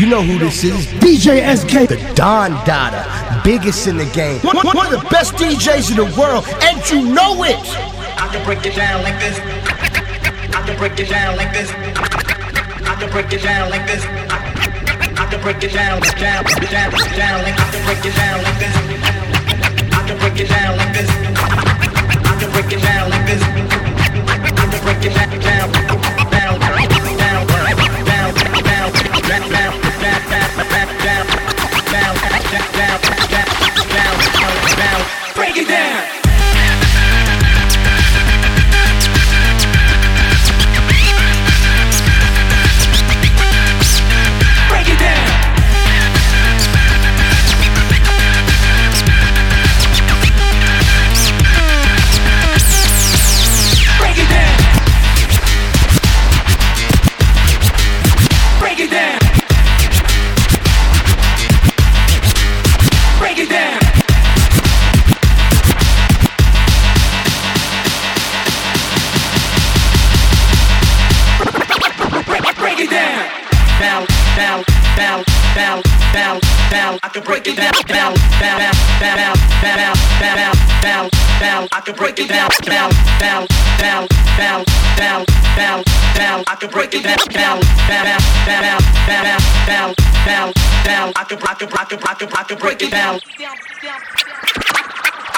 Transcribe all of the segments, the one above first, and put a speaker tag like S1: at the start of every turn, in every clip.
S1: You know who this is? DJ Eskei, the Don Dada, biggest in the game. One, one of the best DJs in the world, and you know it.
S2: I can break it down like this. I can break it down like this. I can break it down like this. I can break it down, down, down, down, like I can break it down like this. I can break it down like this. I can break it down like this. I can break it down, down, down, down, Break it down. Can break it down, down, down, down, down, down, down, down, down. I can break it down, down, down, down, down, down, down, down. I can break it down, down, down, down, down, down, down, down. I can, I can, I can, I can, I can break it down.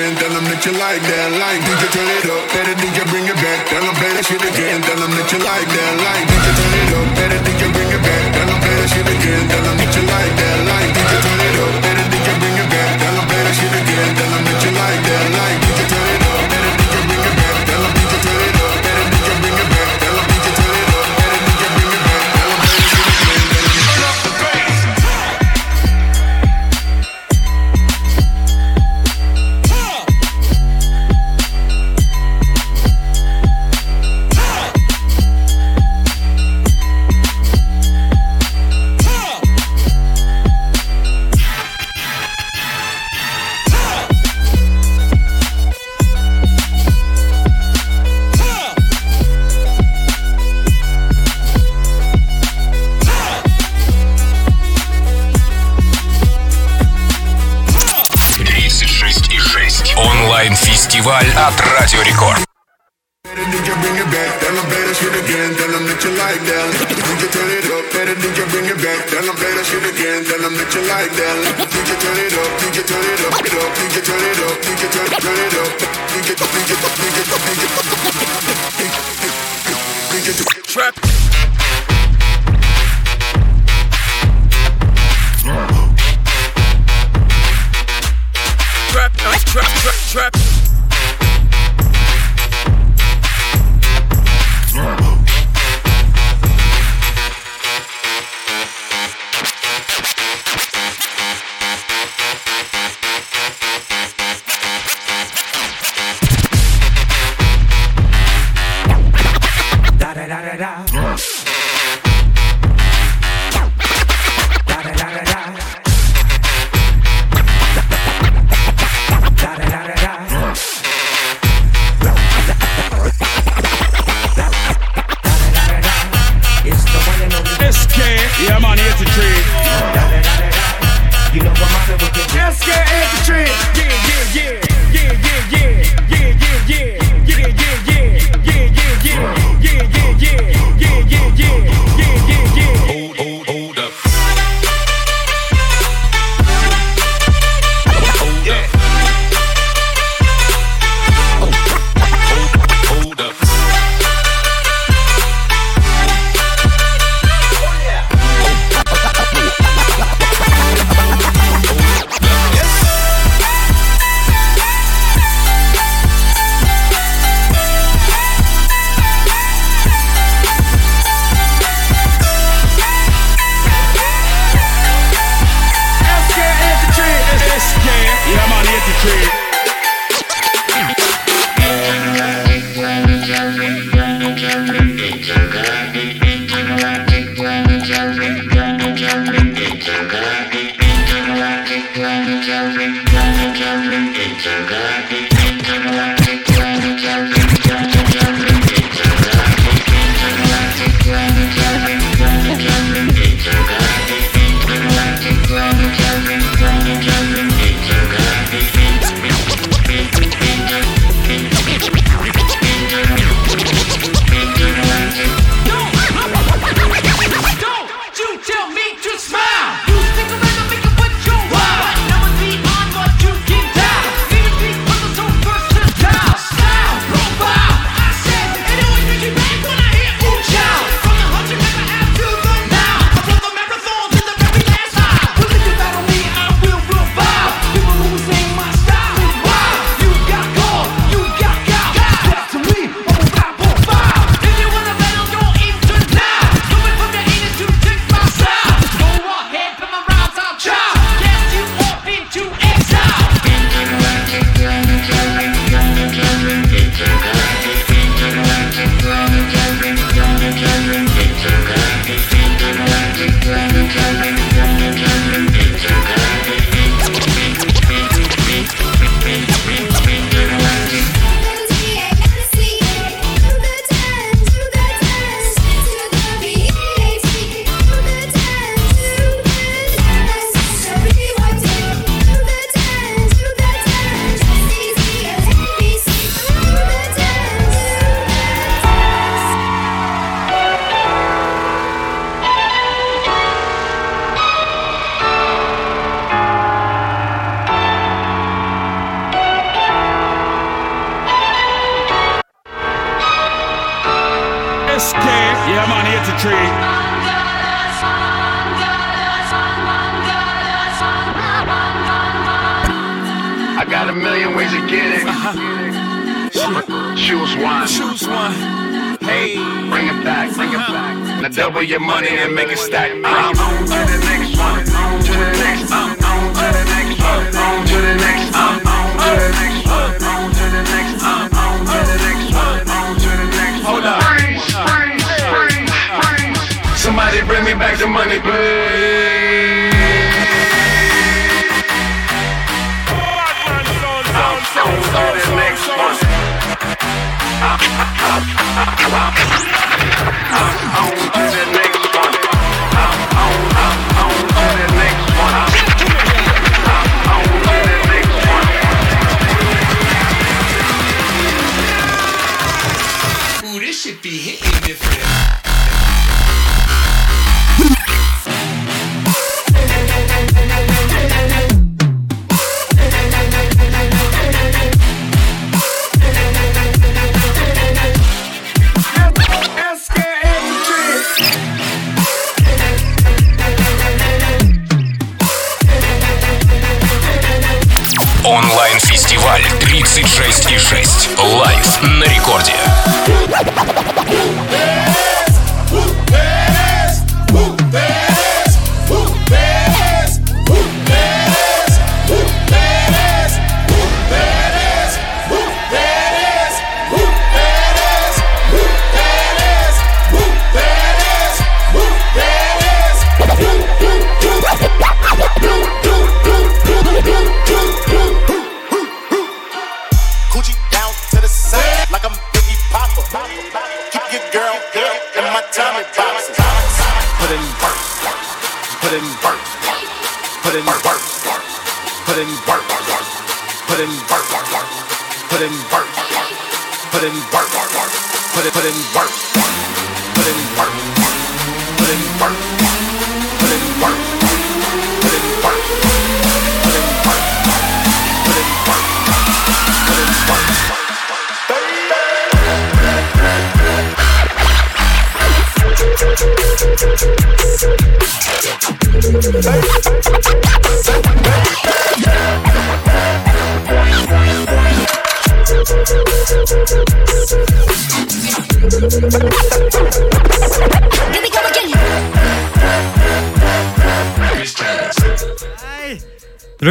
S3: again. Tell them that you like that, like. Did you turn it up? Better did you bring it back? Tell them play that shit again. Tell them that you like that, like. Did you turn it up? Better did you bring it back? Tell them play that shit again. Tell them that you
S4: like that, like. фестиваль от Радио
S5: Рекорд. Better you
S4: bring it back, play that shit again, you like that. Turn it up, better you bring it back,
S3: play that shit
S6: again, you like
S7: that. Turn it up, turn it up, turn it up, you turn it up, you, you, you, you.
S8: Trap, trap, trap, trap.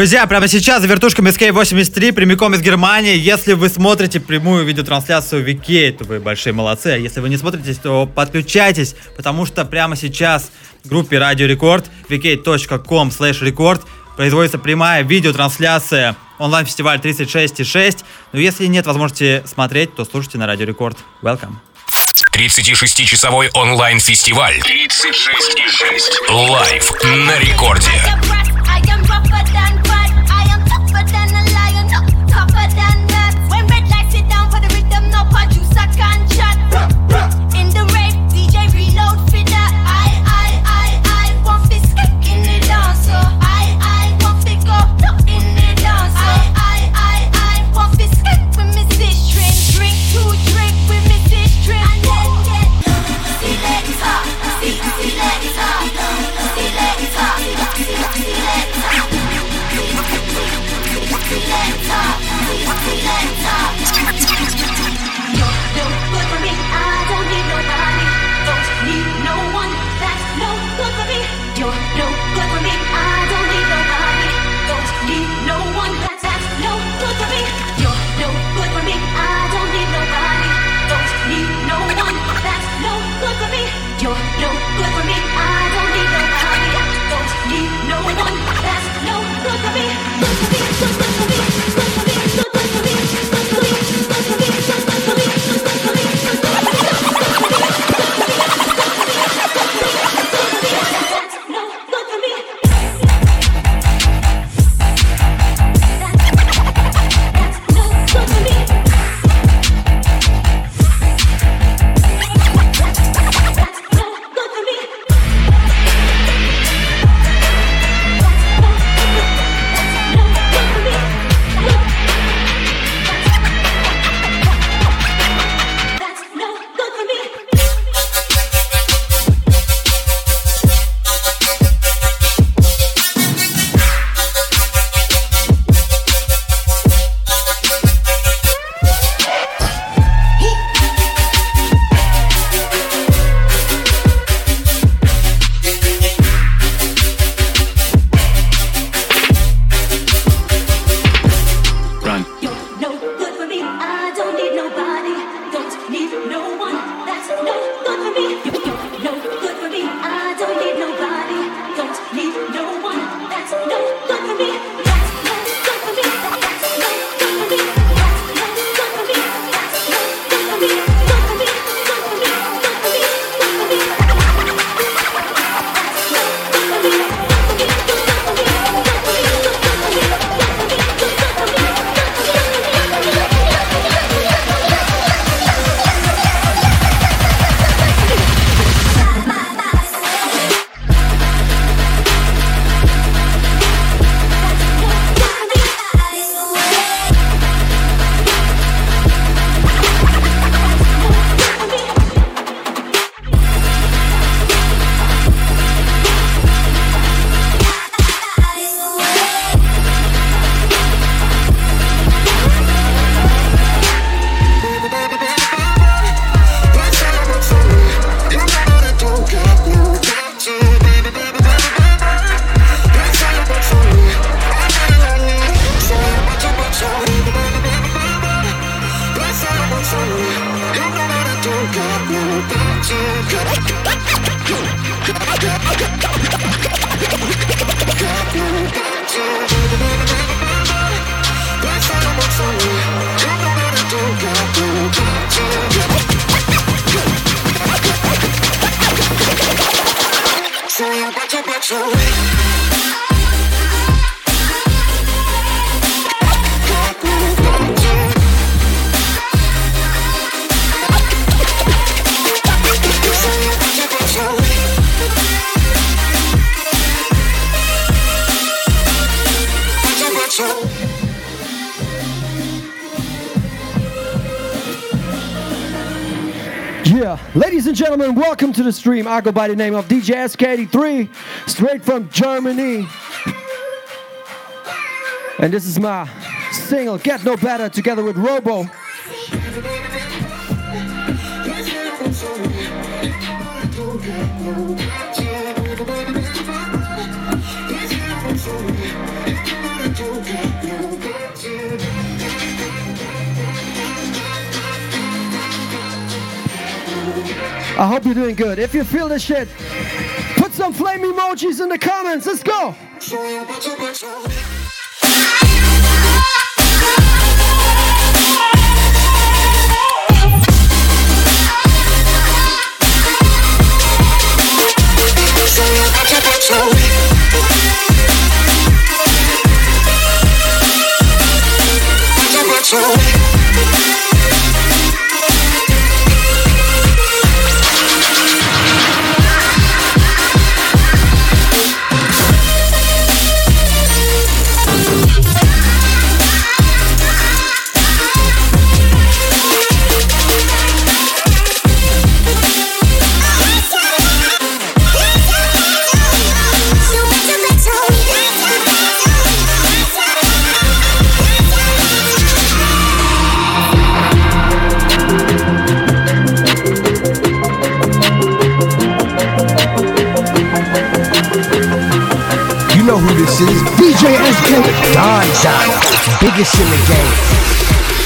S9: Друзья, прямо сейчас за вертушками SK83 прямиком из Германии. Если вы смотрите прямую видеотрансляцию Вики, то вы большие молодцы. А если вы не смотрите, то подключайтесь, потому что прямо сейчас в группе Радио Рекорд vk.com slash record производится прямая видеотрансляция онлайн-фестиваль 36.6. Но ну, если нет возможности смотреть, то слушайте на Радио Рекорд. Welcome.
S10: 36-часовой онлайн-фестиваль. 36,6. Лайв на рекорде.
S11: Yeah, ladies and gentlemen, welcome to the stream. I go by the name of DJ Eskei83, straight from Germany. And this is my single, Get No Better, together with Robo. I hope you're doing good. If you feel this shit, put some flame emojis in the comments. Let's go.
S1: You is. DJ Eskei, Don Dada, biggest in the game.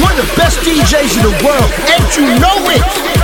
S11: One of the best DJs in the world, and you know it.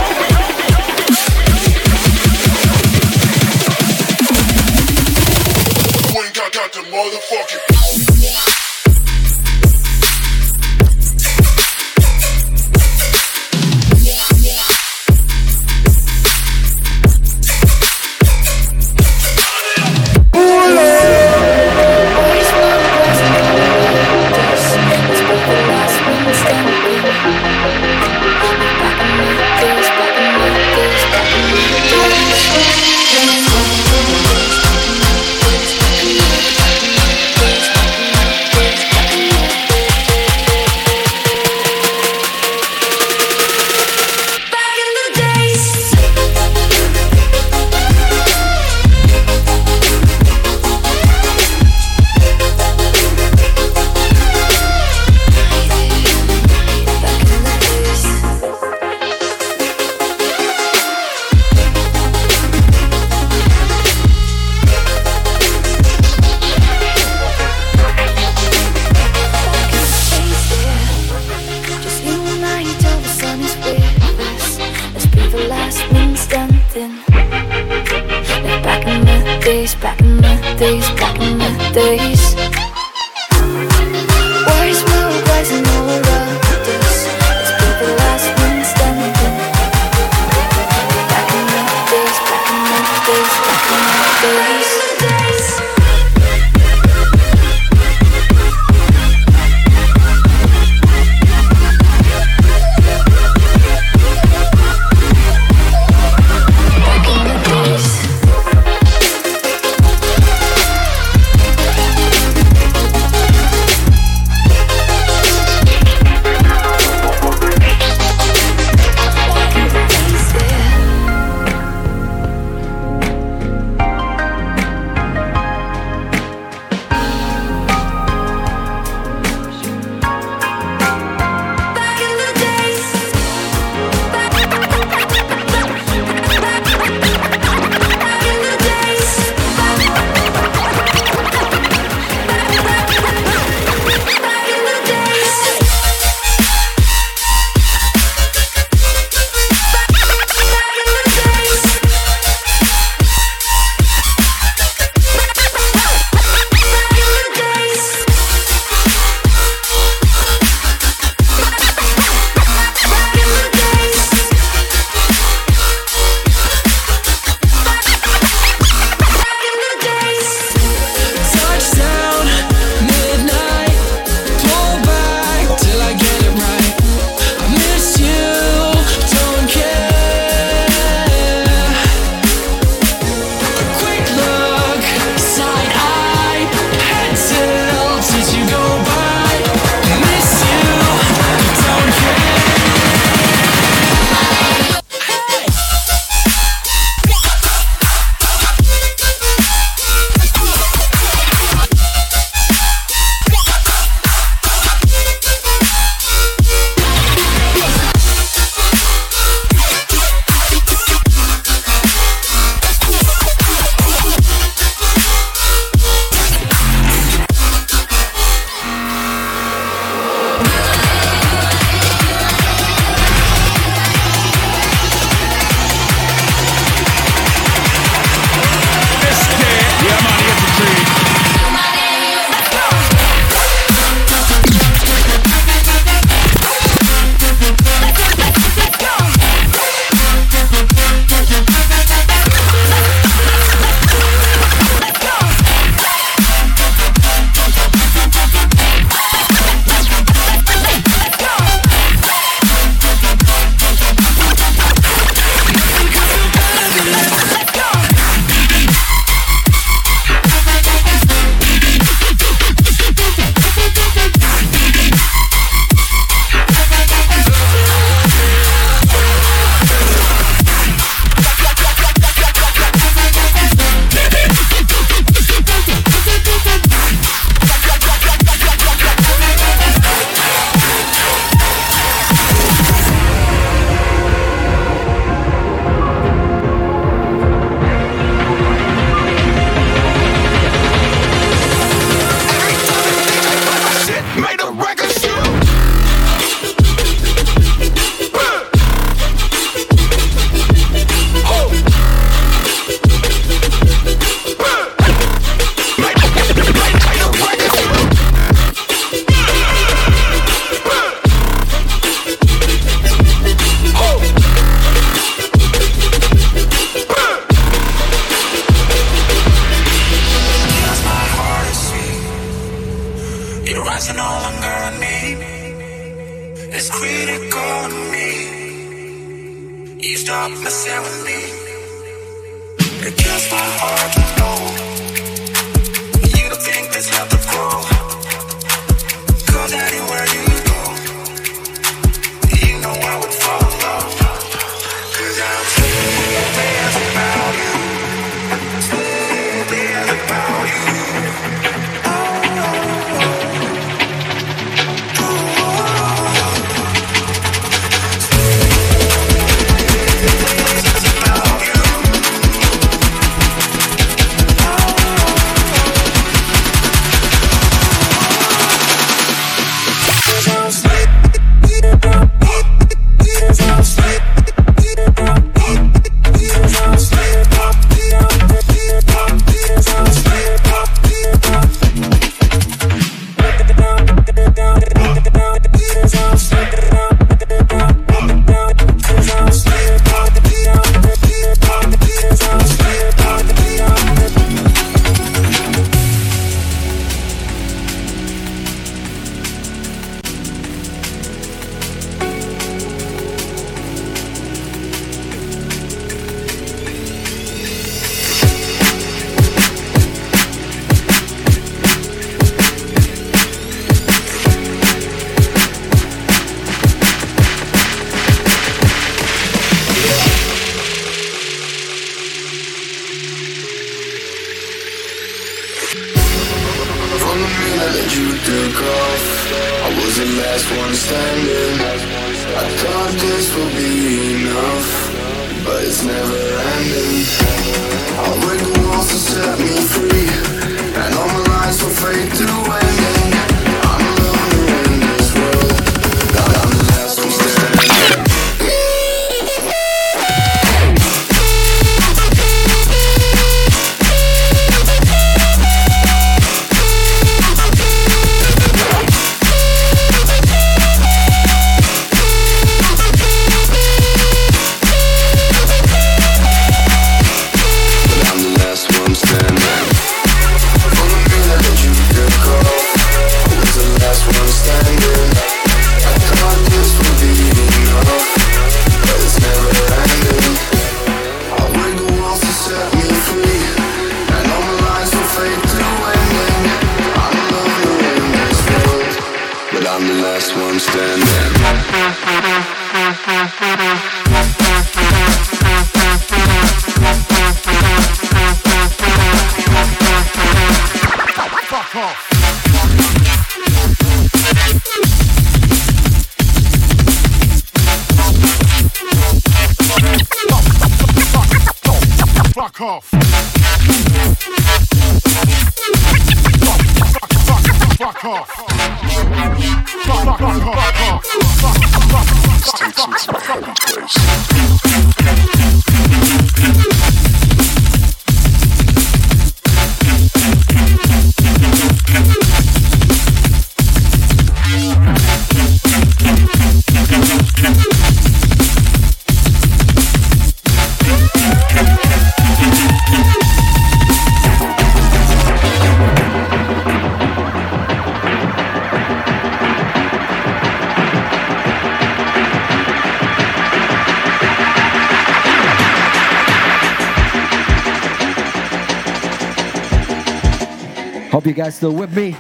S12: still with me?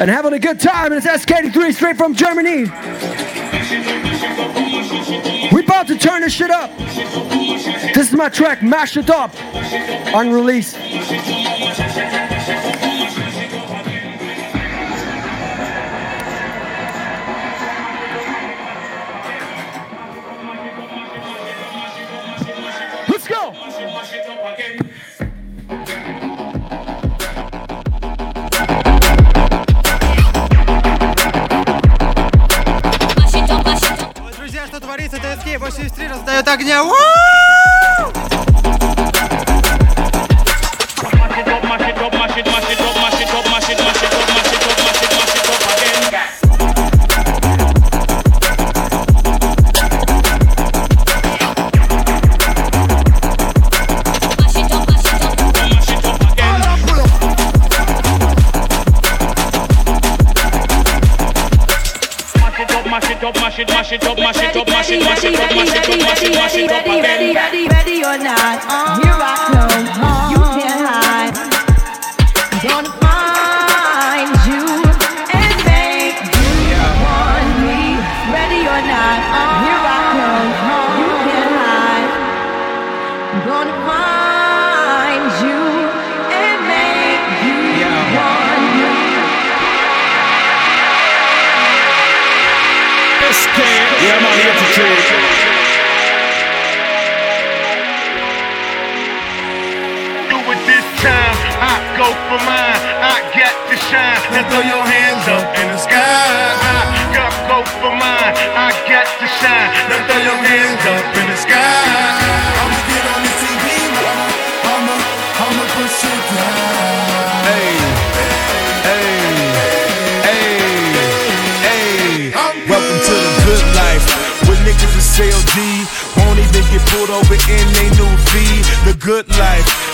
S12: And having a good time, and it's SK3 straight from Germany. We about to turn this shit up. This is my track, Mash It Up, unreleased.
S9: огня!
S13: Уа!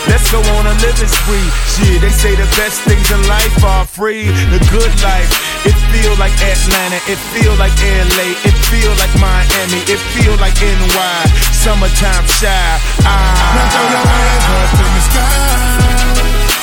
S13: Let's go on a living spree. Shit, they say the best things in life are free. The good life. It feel like Atlanta. It feel like LA. It feel like Miami. It feel like NY. Summertime shy. Ah.
S14: the.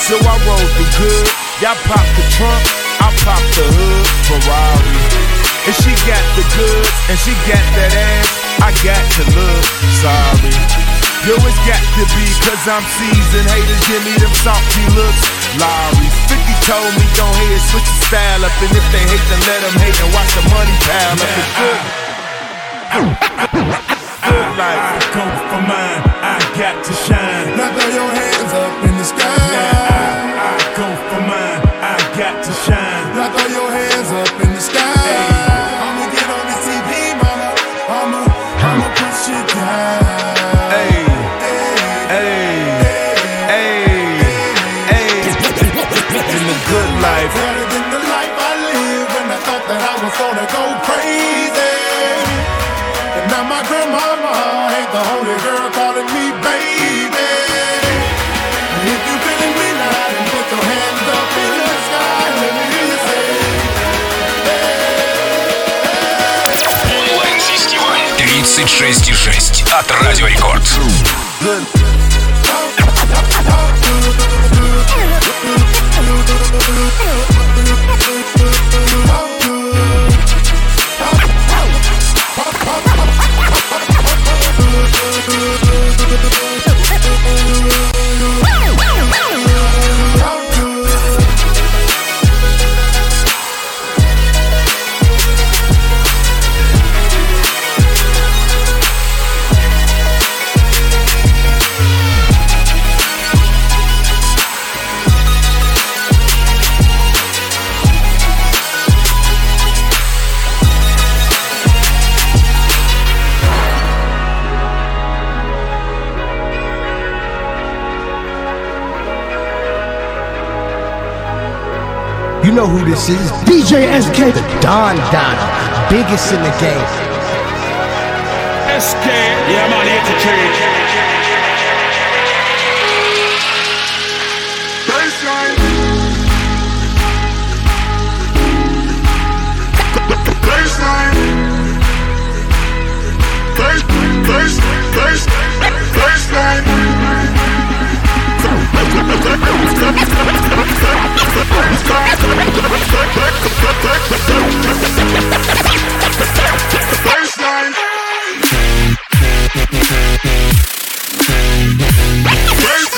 S13: So I roll through good. Y'all pop the trunk, I pop the hood. Ferrari. And she got the goods, and she got that ass. I got to look sorry. Yo, it's got to be, cause I'm seasoned. Haters give me them salty looks. Lowry. 50 told me don't hate switch the style up. And if they hate, then let them hate and watch the money pile up. It's good. Good life. Go for mine, I got to shine.
S14: Now throw your hands up in the sky.
S13: I
S10: 26,6 от Радио Рекорд.
S11: Know who this is? DJ Eskei, the Don Dada, biggest in the game.
S5: Eskei, yeah man, here to trade.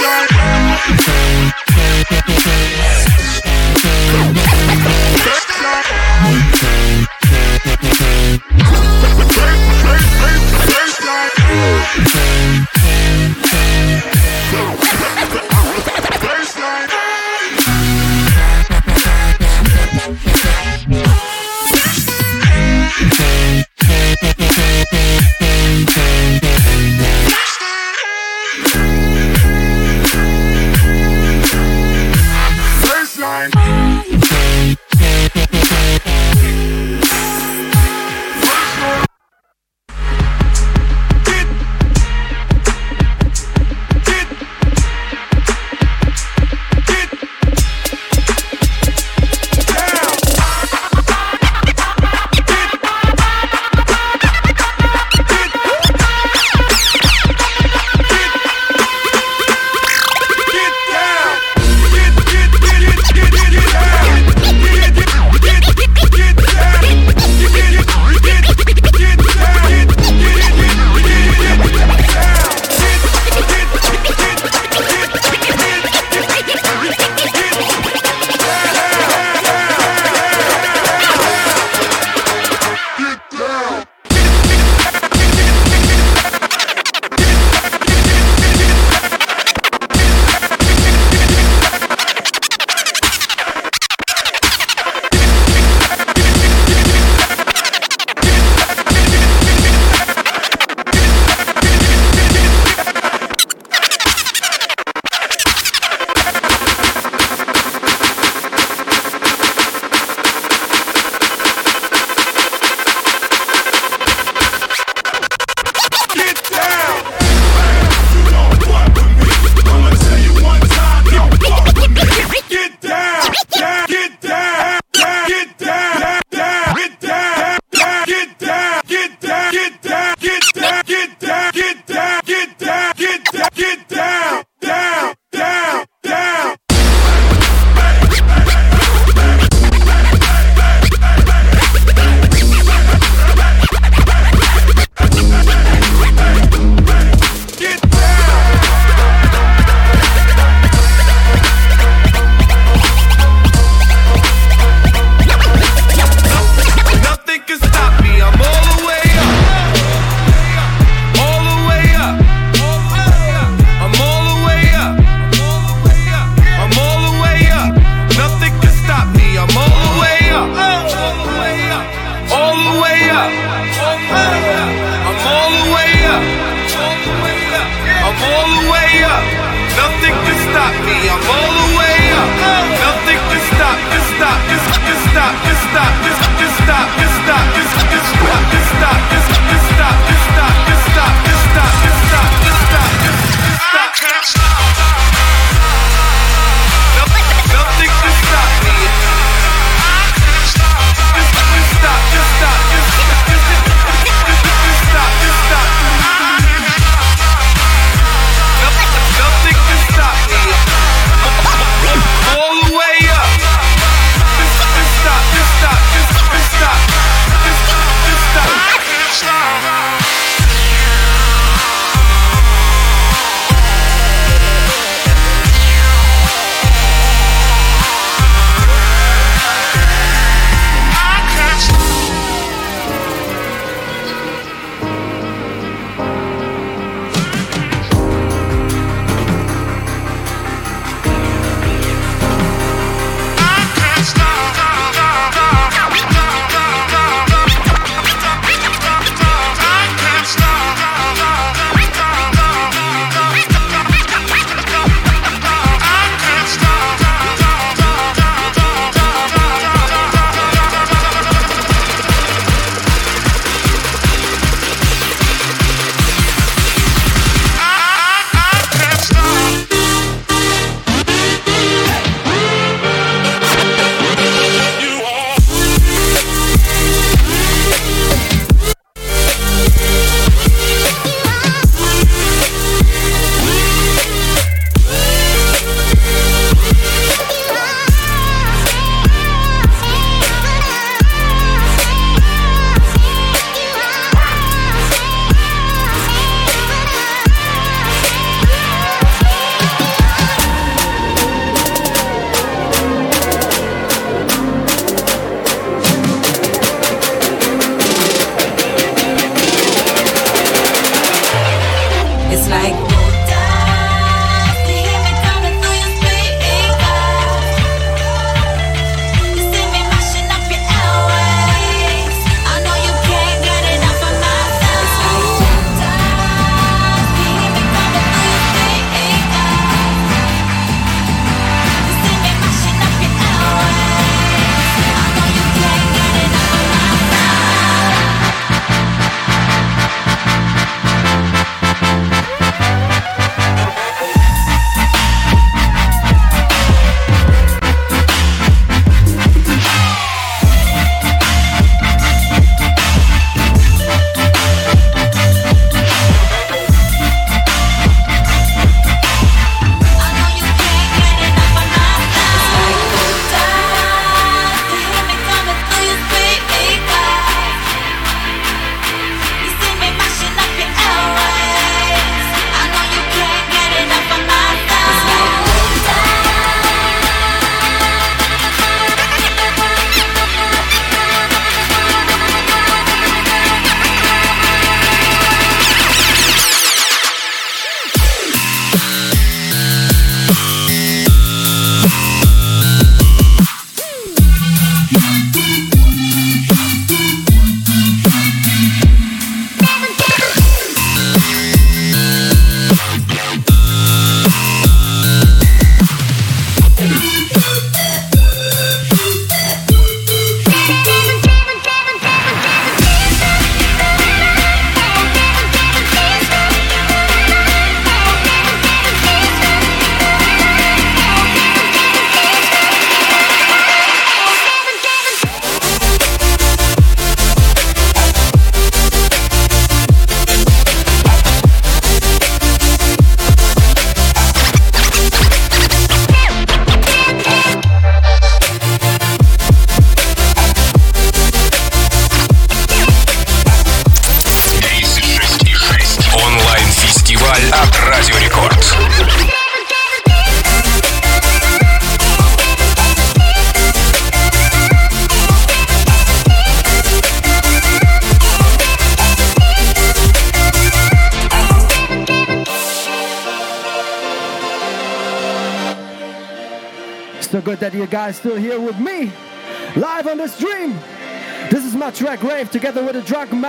S14: Baseline.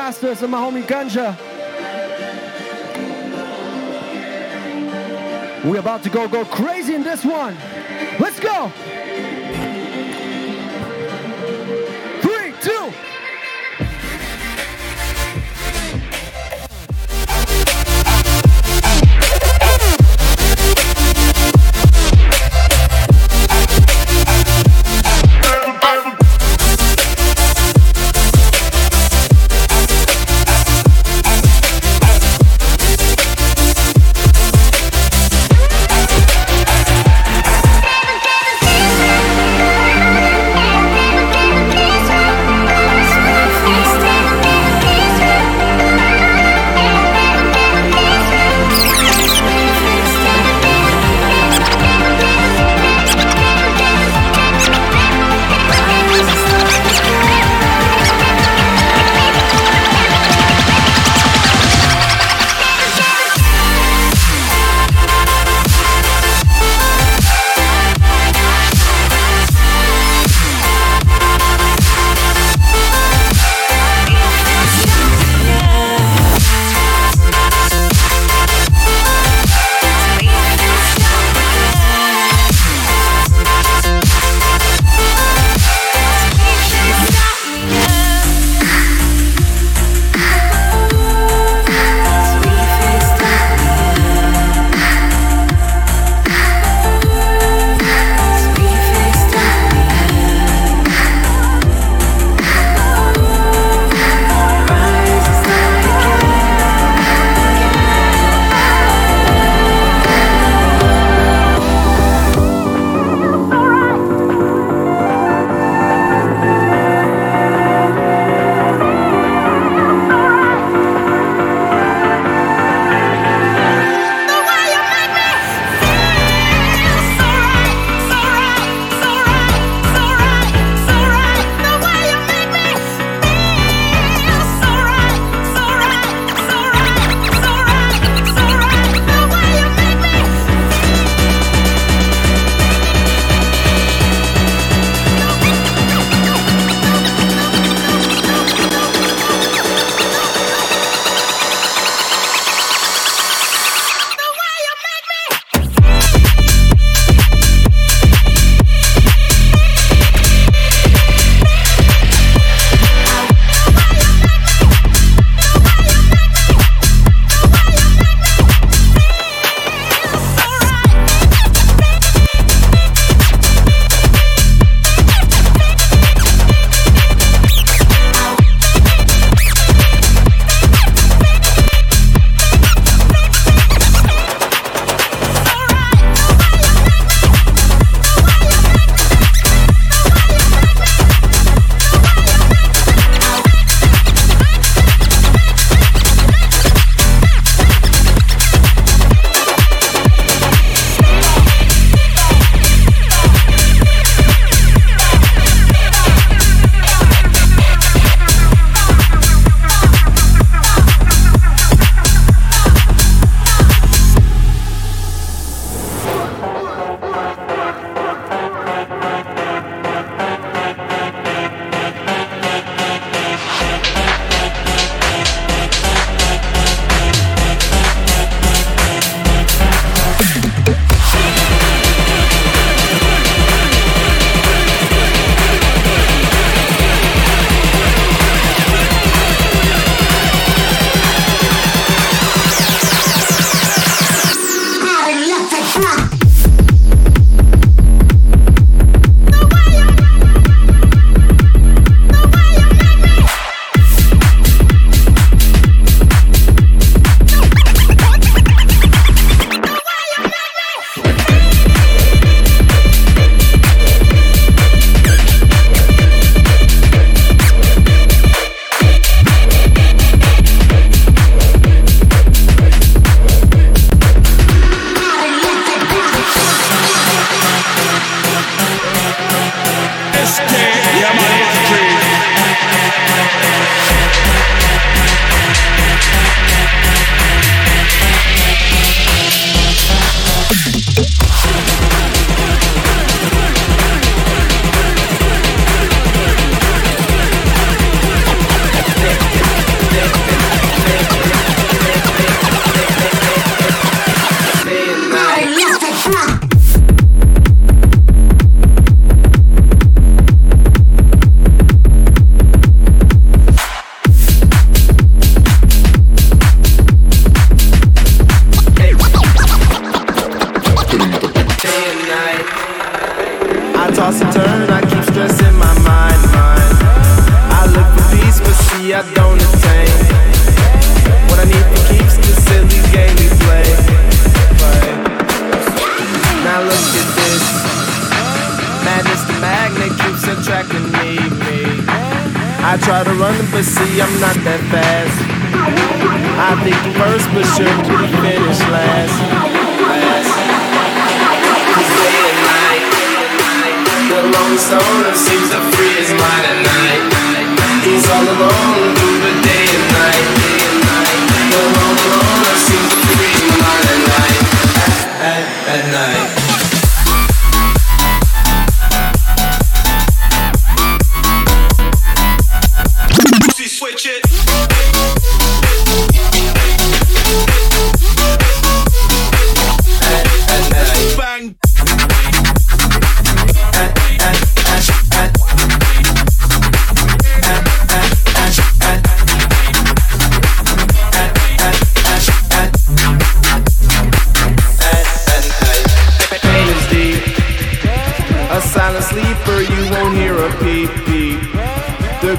S12: Rastus and my homie Gunja. We're about to go go crazy in this one. Let's go.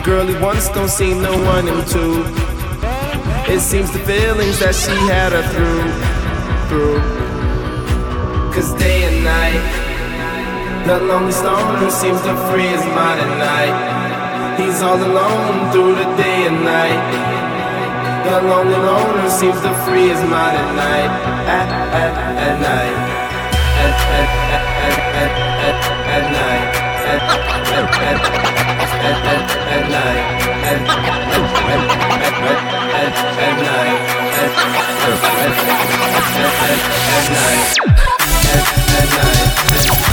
S13: Girl he once don't seem to want him to. It seems the feelings that she had her through, through. Cause day and night, the lonely stoner seems to free his mind at night. He's all alone through the day and night. The lonely loner seems to free his mind at night, at, at, at night, at, at, at, at, at, at night,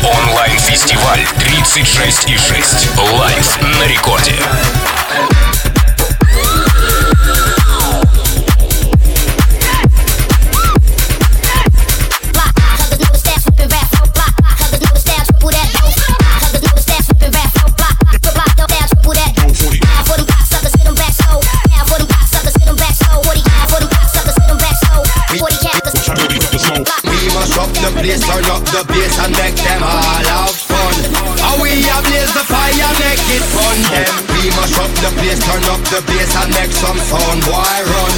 S13: Онлайн-фестиваль 36
S15: и 6. Лайф на рекорде.
S16: The bass and make some sound, boy run.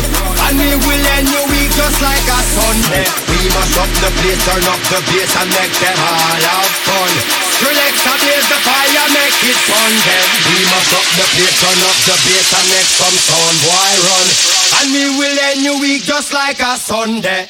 S16: And we will end your week just like a Sunday. We must up the place, turn up the bass and make them all have fun. Skrillex and blaze the fire, make it fun them. We must up the place, turn up the bass and make some sound, boy run. And we will end your week just like a Sunday.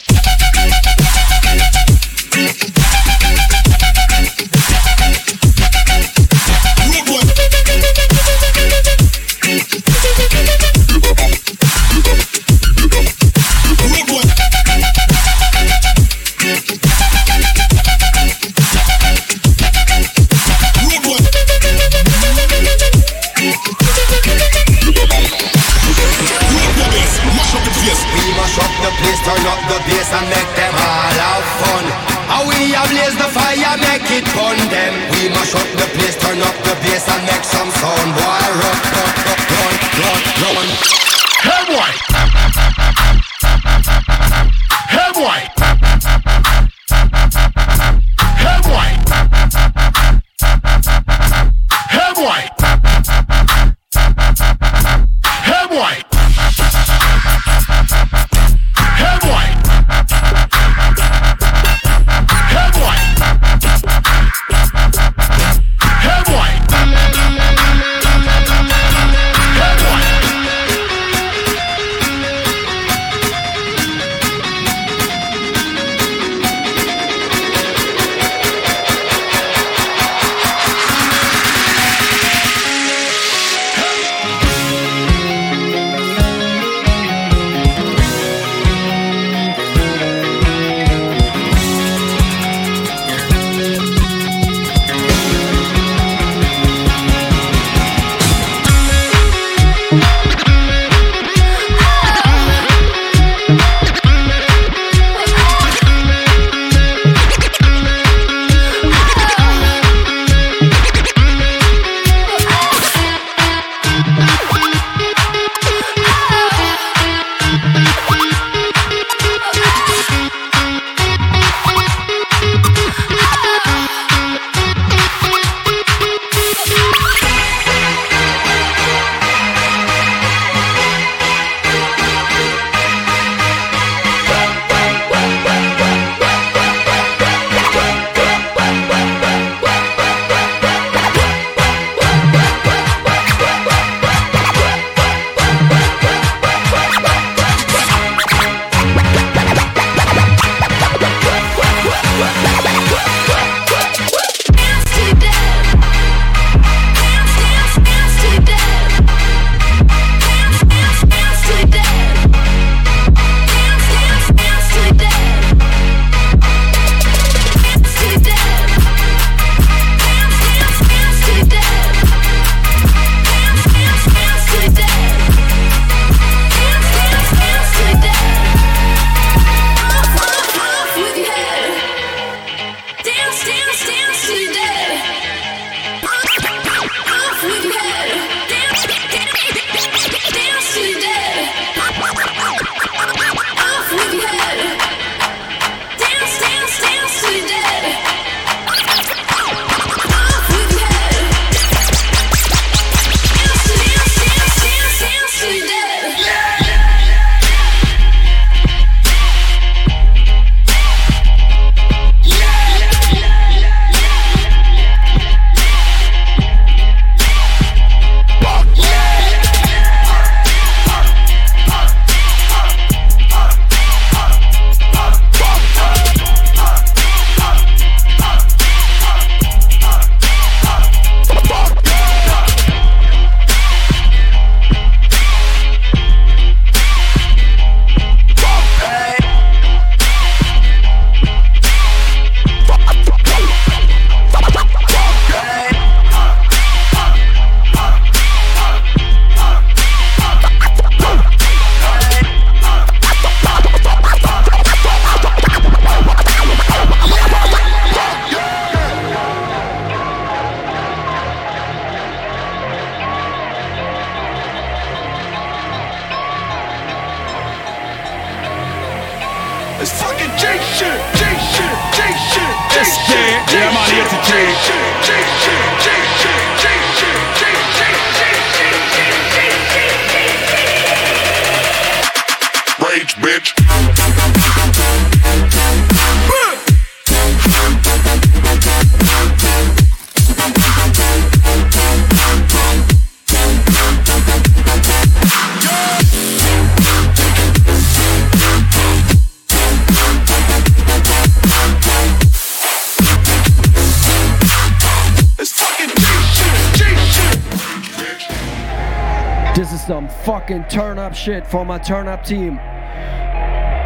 S16: Up
S14: shit
S12: for my turn up team.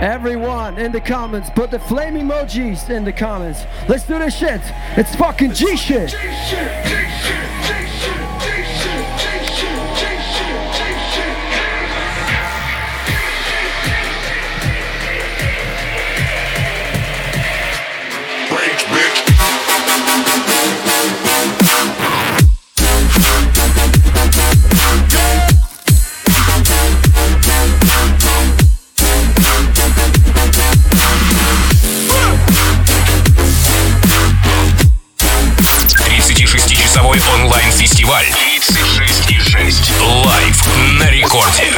S12: Everyone in the comments, put the flame emojis in the comments. Let's do this shit. It's fucking G shit.
S15: Rage,
S10: Лайв на рекорде.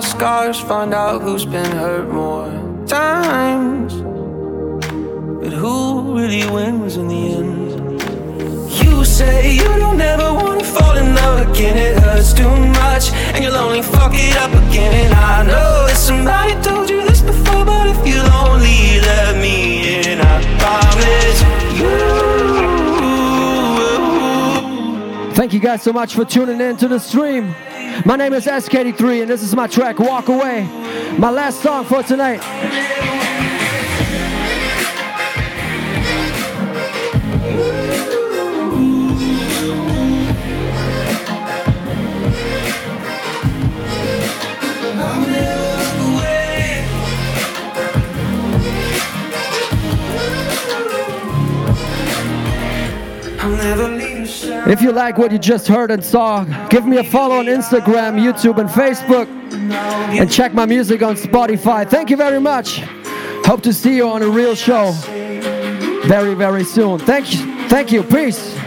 S8: Our scars, find out who's been hurt more times. But who really wins in the end? You say you don't ever wanna fall in love again, it hurts too much, and you'll only fuck it up again. And I know that somebody told you this before, but if you'll only let me in, I promise you.
S12: Thank you guys so much for tuning in to the stream. My name is Eskei83 and this is my track Walk Away. My last song for tonight. If you like what you just heard and saw, give me a follow on Instagram, YouTube, and Facebook. And check my music on Spotify. Thank you very much. Hope to see you on a real show very, very soon. Thank you. Thank you. Peace.